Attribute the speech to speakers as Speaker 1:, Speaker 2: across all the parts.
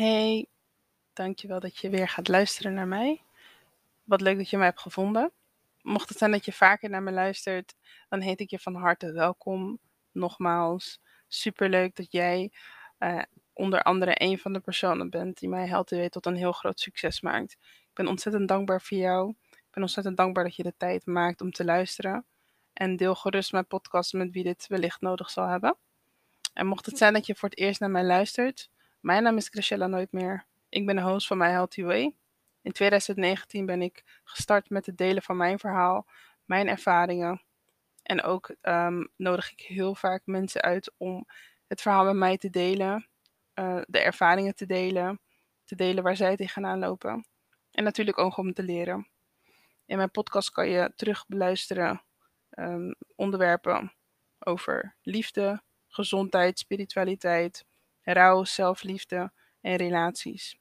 Speaker 1: Hey, dankjewel dat je weer gaat luisteren naar mij. Wat leuk dat je mij hebt gevonden. Mocht het zijn dat je vaker naar me luistert, dan heet ik je van harte welkom. Nogmaals, superleuk dat jij uh, onder andere een van de personen bent die mij helpt tot een heel groot succes maakt. Ik ben ontzettend dankbaar voor jou. Ik ben ontzettend dankbaar dat je de tijd maakt om te luisteren. En deel gerust mijn podcast met wie dit wellicht nodig zal hebben. En mocht het zijn dat je voor het eerst naar mij luistert, mijn naam is Chrisella Nooit meer. Ik ben de host van My Healthy Way. In 2019 ben ik gestart met het delen van mijn verhaal, mijn ervaringen. En ook um, nodig ik heel vaak mensen uit om het verhaal met mij te delen, uh, de ervaringen te delen, te delen waar zij tegenaan lopen. En natuurlijk ook om te leren. In mijn podcast kan je terug beluisteren um, onderwerpen over liefde, gezondheid, spiritualiteit, rouw, zelfliefde en relaties.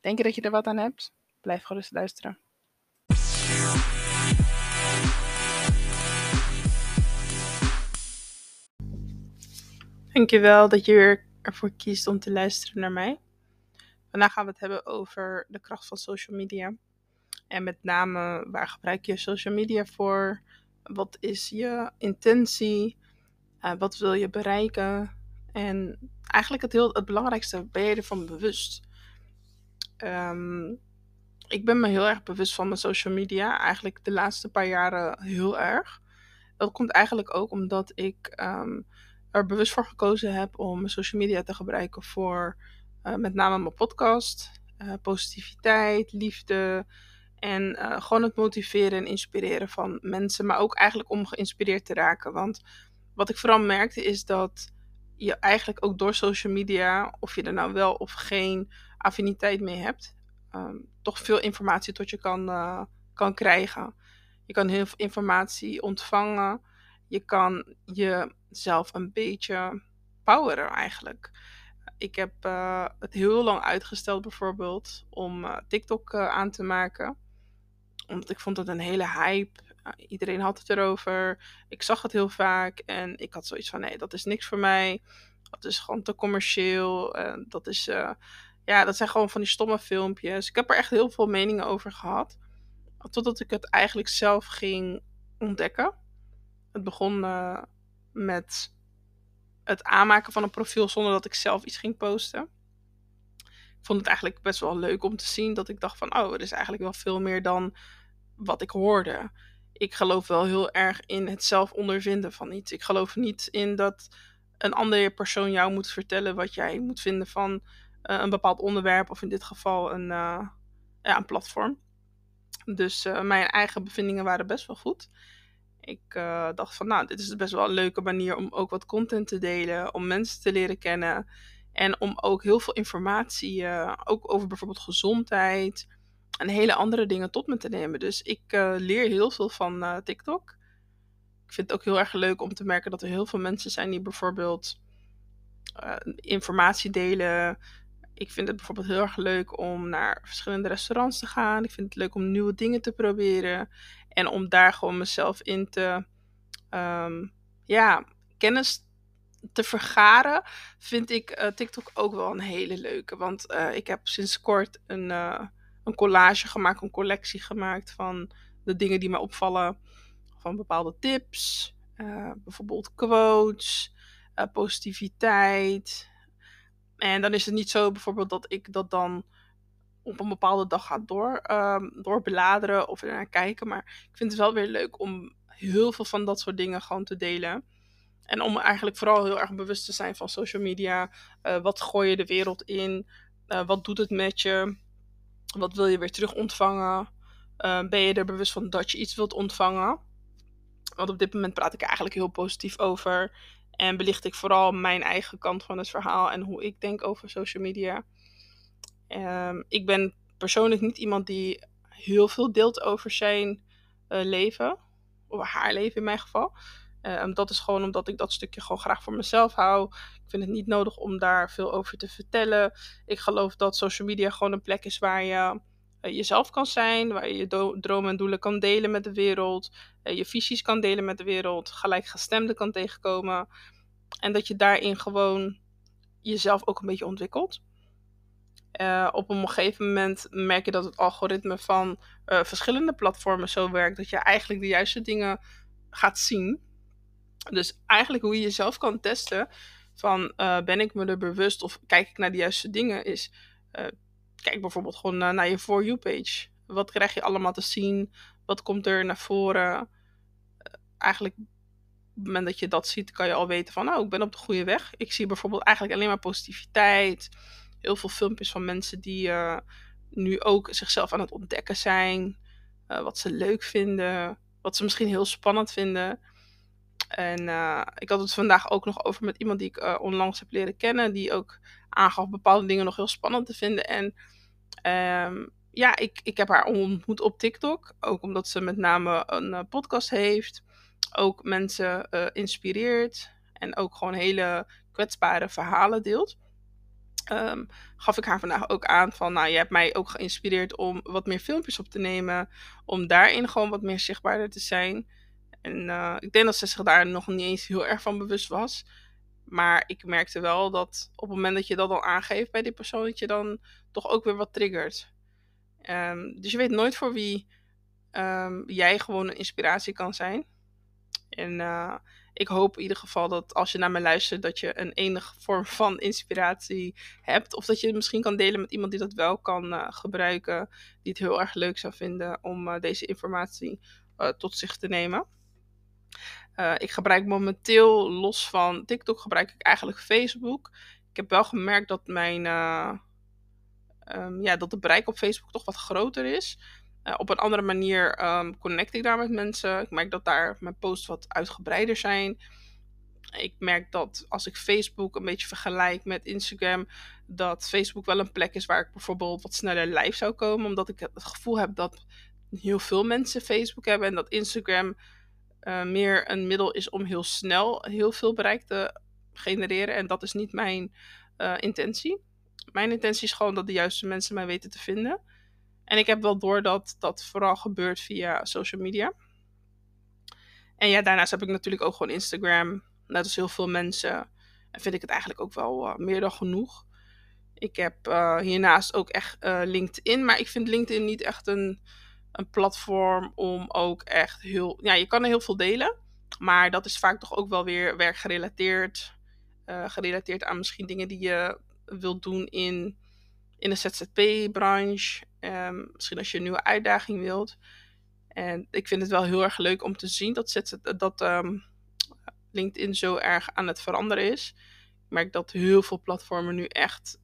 Speaker 1: Denk je dat je er wat aan hebt? Blijf gerust luisteren. Dankjewel dat je weer ervoor kiest om te luisteren naar mij. Vandaag gaan we het hebben over de kracht van social media. En met name waar gebruik je social media voor? Wat is je intentie? Uh, wat wil je bereiken? En eigenlijk het, heel, het belangrijkste, ben je ervan bewust? Um, ik ben me heel erg bewust van mijn social media. Eigenlijk de laatste paar jaren heel erg. Dat komt eigenlijk ook omdat ik um, er bewust voor gekozen heb om mijn social media te gebruiken voor uh, met name mijn podcast, uh, positiviteit, liefde en uh, gewoon het motiveren en inspireren van mensen, maar ook eigenlijk om geïnspireerd te raken. Want wat ik vooral merkte is dat je eigenlijk ook door social media, of je er nou wel of geen affiniteit mee hebt, um, toch veel informatie tot je kan, uh, kan krijgen. Je kan heel veel informatie ontvangen. Je kan jezelf een beetje poweren eigenlijk. Ik heb uh, het heel lang uitgesteld bijvoorbeeld om uh, TikTok aan te maken. Omdat ik vond het een hele hype. Iedereen had het erover. Ik zag het heel vaak. En ik had zoiets van nee, dat is niks voor mij. Dat is gewoon te commercieel. dat is ja, dat zijn gewoon van die stomme filmpjes. Ik heb er echt heel veel meningen over gehad. Totdat ik het eigenlijk zelf ging ontdekken. Het begon uh, met het aanmaken van een profiel zonder dat ik zelf iets ging posten. Ik vond het eigenlijk best wel leuk om te zien dat ik dacht van, oh, er is eigenlijk wel veel meer dan wat ik hoorde. Ik geloof wel heel erg in het zelf ondervinden van iets. Ik geloof niet in dat een andere persoon jou moet vertellen wat jij moet vinden van uh, een bepaald onderwerp, of in dit geval een, uh, ja, een platform. Dus uh, mijn eigen bevindingen waren best wel goed. Ik dacht van, nou, dit is best wel een leuke manier om ook wat content te delen, om mensen te leren kennen en om ook heel veel informatie, ook over bijvoorbeeld gezondheid en hele andere dingen tot me te nemen. Dus ik leer heel veel van TikTok. Ik vind het ook heel erg leuk om te merken dat er heel veel mensen zijn die bijvoorbeeld informatie delen ik vind het bijvoorbeeld heel erg leuk om naar verschillende restaurants te gaan. Ik vind het leuk om nieuwe dingen te proberen. En om daar gewoon mezelf in te, um, ja, kennis te vergaren, vind ik TikTok ook wel een hele leuke. Want ik heb sinds kort een, een collage gemaakt, een collectie gemaakt van de dingen die mij opvallen. Van bepaalde tips, bijvoorbeeld quotes, positiviteit, en dan is het niet zo bijvoorbeeld dat ik dat dan op een bepaalde dag ga door, um, doorbeladeren of er naar kijken. Maar ik vind het wel weer leuk om heel veel van dat soort dingen gewoon te delen. En om eigenlijk vooral heel erg bewust te zijn van social media. Uh, wat gooi je de wereld in? Wat doet het met je? Wat wil je weer terug ontvangen? Uh, ben je er bewust van dat je iets wilt ontvangen? Want op dit moment praat ik eigenlijk heel positief over. En belicht ik vooral mijn eigen kant van het verhaal en hoe ik denk over social media. Um, ik ben persoonlijk niet iemand die heel veel deelt over zijn uh, leven. Over haar leven in mijn geval. Um, dat is gewoon omdat ik dat stukje gewoon graag voor mezelf hou. Ik vind het niet nodig om daar veel over te vertellen. Ik geloof dat social media gewoon een plek is waar je uh, jezelf kan zijn. Waar je je dromen en doelen kan delen met de wereld. Uh, je visies kan delen met de wereld. Gelijkgestemden kan tegenkomen. En dat je daarin gewoon jezelf ook een beetje ontwikkelt. Uh, op een gegeven moment merk je dat het algoritme van verschillende platformen zo werkt dat je eigenlijk de juiste dingen gaat zien. Dus eigenlijk hoe je jezelf kan testen van uh, ben ik me er bewust of kijk ik naar de juiste dingen is kijk bijvoorbeeld gewoon naar je For You page. Wat krijg je allemaal te zien? Wat komt er naar voren? eigenlijk op het moment dat je dat ziet, kan je al weten van, nou, ik ben op de goede weg. Ik zie bijvoorbeeld eigenlijk alleen maar positiviteit. Heel veel filmpjes van mensen die nu ook zichzelf aan het ontdekken zijn. Wat ze leuk vinden. Wat ze misschien heel spannend vinden. En uh, ik had het vandaag ook nog over met iemand die ik onlangs heb leren kennen. Die ook aangaf bepaalde dingen nog heel spannend te vinden. En um, ja, ik, ik heb haar ontmoet op TikTok. Ook omdat ze met name een podcast heeft ook mensen inspireert en ook gewoon hele kwetsbare verhalen deelt. Um, gaf ik haar vandaag ook aan van, nou, je hebt mij ook geïnspireerd om wat meer filmpjes op te nemen, om daarin gewoon wat meer zichtbaarder te zijn. En uh, ik denk dat ze zich daar nog niet eens heel erg van bewust was. Maar ik merkte wel dat op het moment dat je dat al aangeeft bij die persoon, dat je dan toch ook weer wat triggert. Um, dus je weet nooit voor wie um, jij gewoon een inspiratie kan zijn. En uh, ik hoop in ieder geval dat als je naar me luistert, dat je een enige vorm van inspiratie hebt. Of dat je het misschien kan delen met iemand die dat wel kan uh, gebruiken. Die het heel erg leuk zou vinden om deze informatie tot zich te nemen. Ik gebruik momenteel los van TikTok gebruik ik eigenlijk Facebook. Ik heb wel gemerkt dat mijn um, ja, dat de bereik op Facebook toch wat groter is. Uh, op een andere manier um, connect ik daar met mensen. Ik merk dat daar mijn posts wat uitgebreider zijn. Ik merk dat als ik Facebook een beetje vergelijk met Instagram, dat Facebook wel een plek is waar ik bijvoorbeeld wat sneller live zou komen. Omdat ik het gevoel heb dat heel veel mensen Facebook hebben en dat Instagram uh, meer een middel is om heel snel heel veel bereik te genereren. En dat is niet mijn uh, intentie. Mijn intentie is gewoon dat de juiste mensen mij weten te vinden. En ik heb wel door dat dat vooral gebeurt via social media. En ja, daarnaast heb ik natuurlijk ook gewoon Instagram. Net als heel veel mensen. En vind ik het eigenlijk ook wel uh, meer dan genoeg. Ik heb hiernaast ook echt LinkedIn. Maar ik vind LinkedIn niet echt een, een platform om ook echt heel. Ja, je kan er heel veel delen. Maar dat is vaak toch ook wel weer werkgerelateerd. gerelateerd aan misschien dingen die je wilt doen in, in de ZZP-branche. Um, misschien als je een nieuwe uitdaging wilt. En ik vind het wel heel erg leuk om te zien dat, dat um, LinkedIn zo erg aan het veranderen is. Ik merk dat heel veel platformen nu echt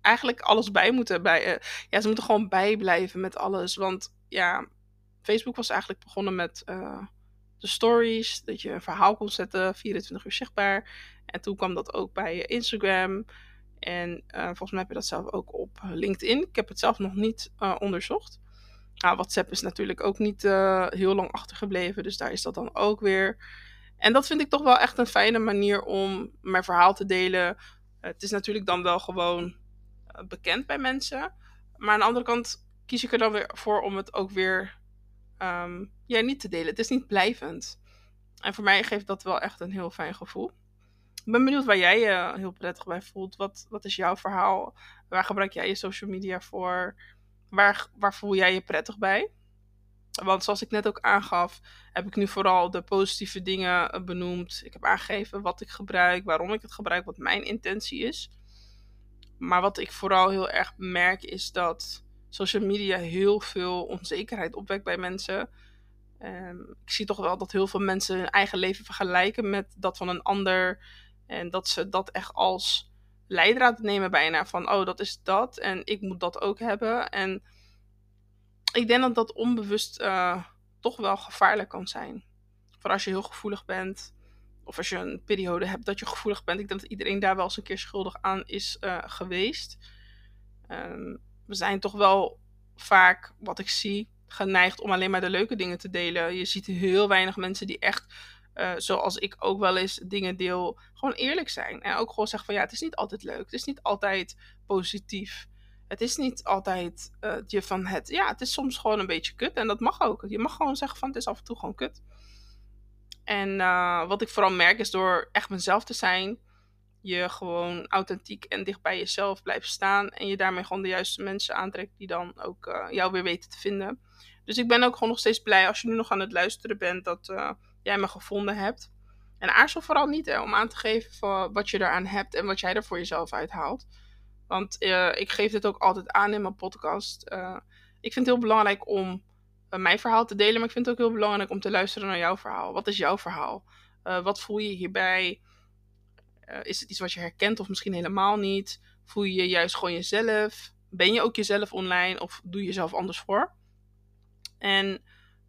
Speaker 1: eigenlijk alles bij moeten. Bij, uh, ja, ze moeten gewoon bijblijven met alles. Want ja, Facebook was eigenlijk begonnen met uh, de stories. Dat je een verhaal kon zetten, 24 uur zichtbaar. En toen kwam dat ook bij Instagram. En uh, volgens mij heb je dat zelf ook op LinkedIn. Ik heb het zelf nog niet onderzocht. Nou, WhatsApp is natuurlijk ook niet heel lang achtergebleven. Dus daar is dat dan ook weer. En dat vind ik toch wel echt een fijne manier om mijn verhaal te delen. het is natuurlijk dan wel gewoon bekend bij mensen. Maar aan de andere kant kies ik er dan weer voor om het ook weer um, niet te delen. Het is niet blijvend. En voor mij geeft dat wel echt een heel fijn gevoel. Ik ben benieuwd waar jij je heel prettig bij voelt. Wat, wat is jouw verhaal? Waar gebruik jij je social media voor? Waar, waar voel jij je prettig bij? Want zoals ik net ook aangaf, heb ik nu vooral de positieve dingen eh, benoemd. Ik heb aangegeven wat ik gebruik, waarom ik het gebruik, wat mijn intentie is. Maar wat ik vooral heel erg merk is dat social media heel veel onzekerheid opwekt bij mensen. Um, ik zie toch wel dat heel veel mensen hun eigen leven vergelijken met dat van een ander. En dat ze dat echt als leidraad nemen bijna. Van, oh, dat is dat en ik moet dat ook hebben. En ik denk dat dat onbewust uh, toch wel gevaarlijk kan zijn. Voor als je heel gevoelig bent. Of als je een periode hebt dat je gevoelig bent. Ik denk dat iedereen daar wel eens een keer schuldig aan is uh, geweest. Um, we zijn toch wel vaak, wat ik zie, geneigd om alleen maar de leuke dingen te delen. Je ziet heel weinig mensen die echt uh, zoals ik ook wel eens dingen deel, gewoon eerlijk zijn. En ook gewoon zeggen van ja, het is niet altijd leuk. Het is niet altijd positief. Het is niet altijd uh, je van het. Ja, het is soms gewoon een beetje kut. En dat mag ook. Je mag gewoon zeggen van het is af en toe gewoon kut. En uh, wat ik vooral merk is door echt mezelf te zijn. Je gewoon authentiek en dicht bij jezelf blijft staan. En je daarmee gewoon de juiste mensen aantrekt die dan ook uh, jou weer weten te vinden. Dus ik ben ook gewoon nog steeds blij als je nu nog aan het luisteren bent dat uh, jij me gevonden hebt. En aarzel vooral niet hè, om aan te geven wat je eraan hebt en wat jij er voor jezelf uithaalt. Want uh, ik geef dit ook altijd aan in mijn podcast. ik vind het heel belangrijk om mijn verhaal te delen, maar ik vind het ook heel belangrijk om te luisteren naar jouw verhaal. Wat is jouw verhaal? wat voel je hierbij? Uh, is het iets wat je herkent of misschien helemaal niet? Voel je je juist gewoon jezelf? Ben je ook jezelf online of doe je jezelf anders voor? En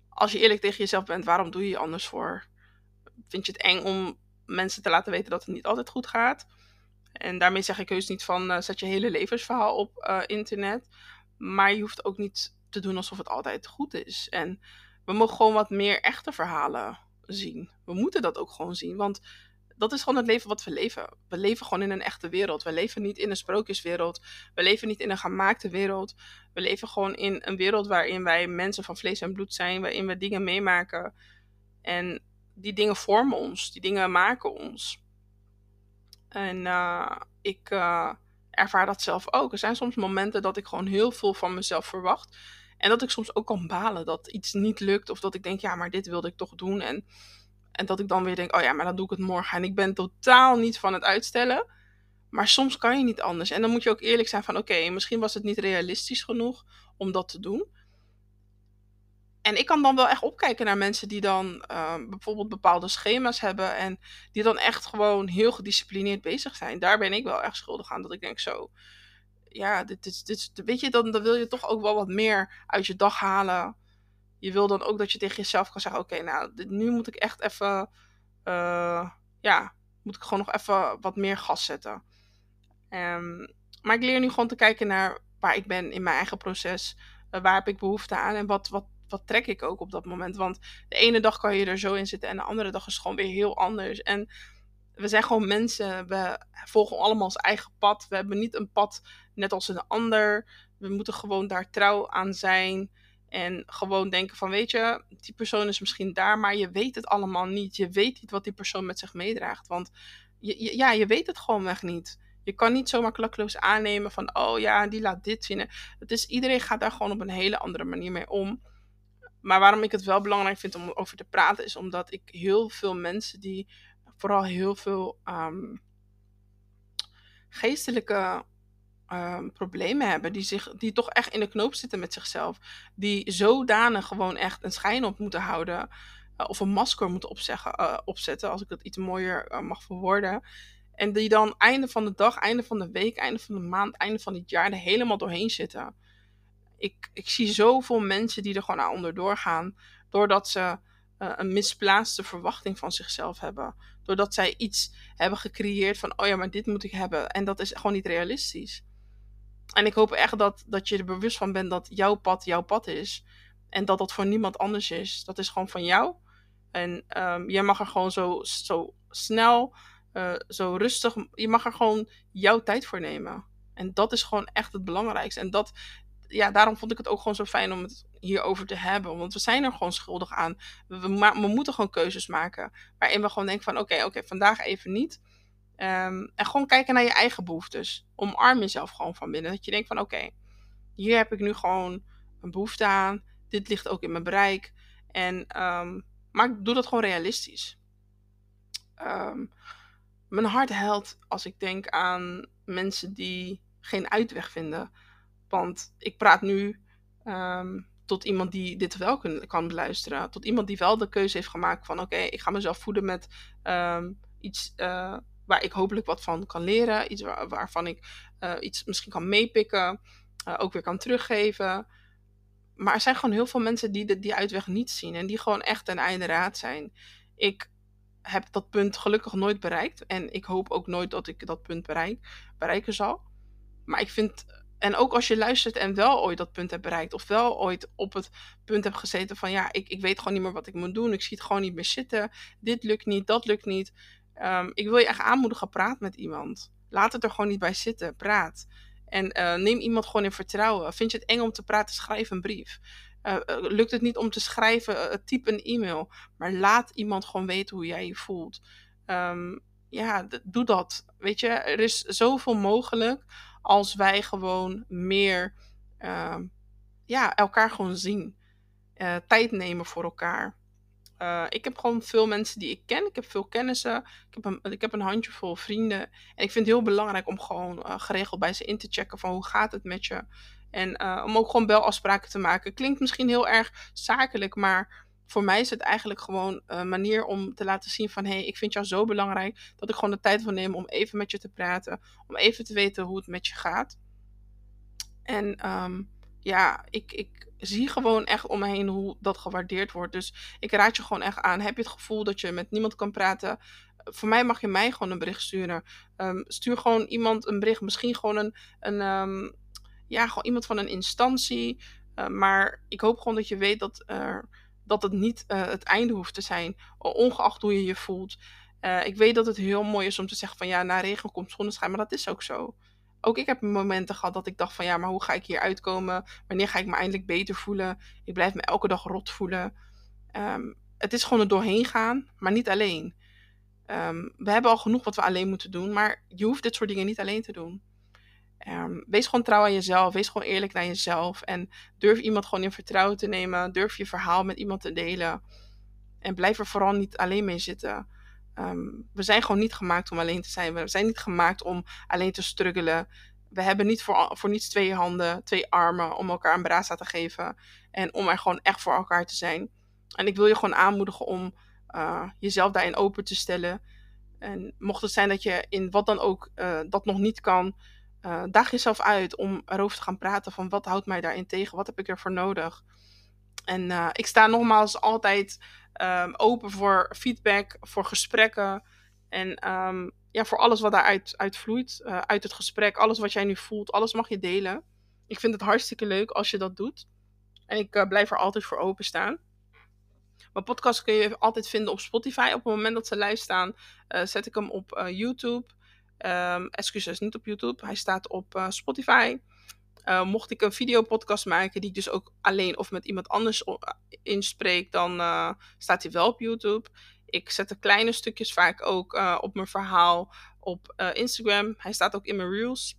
Speaker 1: als je eerlijk tegen jezelf bent, waarom doe je je anders voor? Vind je het eng om mensen te laten weten dat het niet altijd goed gaat? En daarmee zeg ik heus niet van uh, zet je hele levensverhaal op uh, internet. Maar je hoeft ook niet te doen alsof het altijd goed is. En we mogen gewoon wat meer echte verhalen zien. We moeten dat ook gewoon zien. Want dat is gewoon het leven wat we leven. We leven gewoon in een echte wereld. We leven niet in een sprookjeswereld. We leven niet in een gemaakte wereld. We leven gewoon in een wereld waarin wij mensen van vlees en bloed zijn. Waarin we dingen meemaken. En die dingen vormen ons. Die dingen maken ons. En uh, ik uh, ervaar dat zelf ook. Er zijn soms momenten dat ik gewoon heel veel van mezelf verwacht. En dat ik soms ook kan balen dat iets niet lukt. Of dat ik denk, ja, maar dit wilde ik toch doen. En en dat ik dan weer denk, oh ja, maar dan doe ik het morgen. En ik ben totaal niet van het uitstellen. Maar soms kan je niet anders. En dan moet je ook eerlijk zijn van, oké, misschien was het niet realistisch genoeg om dat te doen. En ik kan dan wel echt opkijken naar mensen die dan uh, bijvoorbeeld bepaalde schema's hebben. En die dan echt gewoon heel gedisciplineerd bezig zijn. Daar ben ik wel echt schuldig aan. Dat ik denk zo, ja, dit dit is, weet je, dan, dan wil je toch ook wel wat meer uit je dag halen je wil dan ook dat je tegen jezelf kan zeggen: Oké, nou, nu moet ik echt even. Uh, ja, moet ik gewoon nog even wat meer gas zetten. Um, maar ik leer nu gewoon te kijken naar waar ik ben in mijn eigen proces. Uh, waar heb ik behoefte aan en wat, wat, wat trek ik ook op dat moment. Want de ene dag kan je er zo in zitten en de andere dag is gewoon weer heel anders. En we zijn gewoon mensen. We volgen allemaal ons eigen pad. We hebben niet een pad net als een ander. We moeten gewoon daar trouw aan zijn. En gewoon denken van, weet je, die persoon is misschien daar, maar je weet het allemaal niet. Je weet niet wat die persoon met zich meedraagt. Want je, ja, je weet het gewoon echt niet. Je kan niet zomaar klakkeloos aannemen van, oh ja, die laat dit zien. Het is, iedereen gaat daar gewoon op een hele andere manier mee om. Maar waarom ik het wel belangrijk vind om over te praten, is omdat ik heel veel mensen die vooral heel veel um, geestelijke um, problemen hebben, die, zich, die toch echt in de knoop zitten met zichzelf, die zodanig gewoon echt een schijn op moeten houden, uh, of een masker moeten uh, opzetten, als ik dat iets mooier uh, mag verwoorden. En die dan einde van de dag, einde van de week, einde van de maand, einde van het jaar er helemaal doorheen zitten. Ik, ik zie zoveel mensen die er gewoon aan onderdoor gaan, doordat ze een misplaatste verwachting van zichzelf hebben. Doordat zij iets hebben gecreëerd van, oh ja, maar dit moet ik hebben. En dat is gewoon niet realistisch. En ik hoop echt dat, dat je er bewust van bent dat jouw pad jouw pad is. En dat dat voor niemand anders is. Dat is gewoon van jou. En um, jij mag er gewoon zo, zo snel, uh, zo rustig, je mag er gewoon jouw tijd voor nemen. En dat is gewoon echt het belangrijkste. En dat, ja, daarom vond ik het ook gewoon zo fijn om het hierover te hebben. Want we zijn er gewoon schuldig aan. We, we, we moeten gewoon keuzes maken. Waarin we gewoon denken van oké, oké, vandaag even niet. Um, en gewoon kijken naar je eigen behoeftes. Omarm jezelf gewoon van binnen. Dat je denkt van oké, hier heb ik nu gewoon een behoefte aan. Dit ligt ook in mijn bereik. En, um, maar doe dat gewoon realistisch. Um, mijn hart helpt als ik denk aan mensen die geen uitweg vinden. Want ik praat nu tot iemand die dit wel kan, kan beluisteren. Tot iemand die wel de keuze heeft gemaakt van oké, ik ga mezelf voeden met iets... Uh, waar ik hopelijk wat van kan leren. Iets waarvan ik uh, iets misschien kan meepikken. Uh, ook weer kan teruggeven. Maar er zijn gewoon heel veel mensen die de, die uitweg niet zien. En die gewoon echt een einde raad zijn. Ik heb dat punt gelukkig nooit bereikt. En ik hoop ook nooit dat ik dat punt bereik, bereiken zal. Maar ik vind. En ook als je luistert en wel ooit dat punt hebt bereikt. Of wel ooit op het punt hebt gezeten van ja, ik, ik weet gewoon niet meer wat ik moet doen. Ik zie het gewoon niet meer zitten. Dit lukt niet, dat lukt niet Um, ik wil je echt aanmoedigen, praat met iemand. Laat het er gewoon niet bij zitten, praat. En uh, neem iemand gewoon in vertrouwen. Vind je het eng om te praten, schrijf een brief. Uh, lukt het niet om te schrijven, typ een e-mail. Maar laat iemand gewoon weten hoe jij je voelt. Um, ja, doe dat. Weet je, er is zoveel mogelijk als wij gewoon meer ehm, ja, elkaar gewoon zien. Tijd nemen voor elkaar. Uh, ik heb gewoon veel mensen die ik ken. Ik heb veel kennissen. Ik heb een, ik heb een handjevol vrienden. En ik vind het heel belangrijk om gewoon uh, geregeld bij ze in te checken van hoe gaat het met je. En om ook gewoon belafspraken te maken. Klinkt misschien heel erg zakelijk, maar voor mij is het eigenlijk gewoon een manier om te laten zien van... hé, hey, ik vind jou zo belangrijk dat ik gewoon de tijd wil nemen om even met je te praten. Om even te weten hoe het met je gaat. En um, ja, ik, ik zie gewoon echt om me heen hoe dat gewaardeerd wordt. Dus ik raad je gewoon echt aan. Heb je het gevoel dat je met niemand kan praten? Voor mij mag je mij gewoon een bericht sturen. Um, stuur gewoon iemand een bericht. Misschien gewoon een, een um, ja, gewoon iemand van een instantie. Uh, maar ik hoop gewoon dat je weet dat... Dat het niet uh, het einde hoeft te zijn, ongeacht hoe je je voelt. Uh, ik weet dat het heel mooi is om te zeggen van ja, na regen komt zonneschijn, maar dat is ook zo. Ook ik heb momenten gehad dat ik dacht van ja, maar hoe ga ik hier uitkomen? Wanneer ga ik me eindelijk beter voelen? Ik blijf me elke dag rot voelen. Um, het is gewoon er doorheen gaan, maar niet alleen. Um, we hebben al genoeg wat we alleen moeten doen, maar je hoeft dit soort dingen niet alleen te doen. Um, wees gewoon trouw aan jezelf. Wees gewoon eerlijk naar jezelf. En durf iemand gewoon in vertrouwen te nemen. Durf je verhaal met iemand te delen. En blijf er vooral niet alleen mee zitten. Um, we zijn gewoon niet gemaakt om alleen te zijn. We zijn niet gemaakt om alleen te struggelen. We hebben niet voor, voor niets twee handen, twee armen om elkaar een brasa te geven. En om er gewoon echt voor elkaar te zijn. En ik wil je gewoon aanmoedigen om uh, jezelf daarin open te stellen. En mocht het zijn dat je in wat dan ook uh, dat nog niet kan, uh, daag jezelf uit om erover te gaan praten van wat houdt mij daarin tegen, wat heb ik ervoor nodig. En ik sta nogmaals altijd um, open voor feedback, voor gesprekken en um, ja, voor alles wat daaruit uit vloeit, uh, uit het gesprek, alles wat jij nu voelt, alles mag je delen. Ik vind het hartstikke leuk als je dat doet. En ik blijf er altijd voor openstaan. Mijn podcast kun je altijd vinden op Spotify. Op het moment dat ze live staan, zet ik hem op YouTube. Um, excuses, niet op YouTube. Hij staat op Spotify. Uh, mocht ik een videopodcast maken die ik dus ook alleen of met iemand anders inspreek, dan uh, staat hij wel op YouTube. Ik zet de kleine stukjes vaak ook op mijn verhaal op Instagram. Hij staat ook in mijn reels.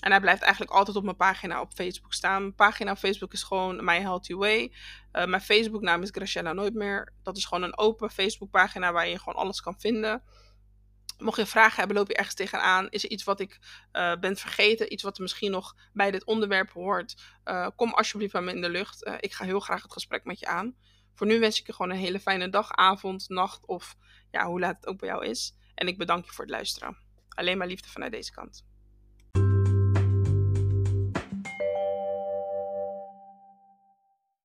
Speaker 1: En hij blijft eigenlijk altijd op mijn pagina op Facebook staan. Mijn pagina op Facebook is gewoon My Healthy Way. mijn Facebook naam is Graciela Nooit meer. Dat is gewoon een open Facebook pagina waar je gewoon alles kan vinden. Mocht je vragen hebben, loop je ergens tegenaan. Is er iets wat ik uh, ben vergeten? Iets wat misschien nog bij dit onderwerp hoort? Uh, kom alsjeblieft bij me in de lucht. Uh, ik ga heel graag het gesprek met je aan. Voor nu wens ik je gewoon een hele fijne dag, avond, nacht of ja, hoe laat het ook bij jou is. En ik bedank je voor het luisteren. Alleen maar liefde vanuit deze kant.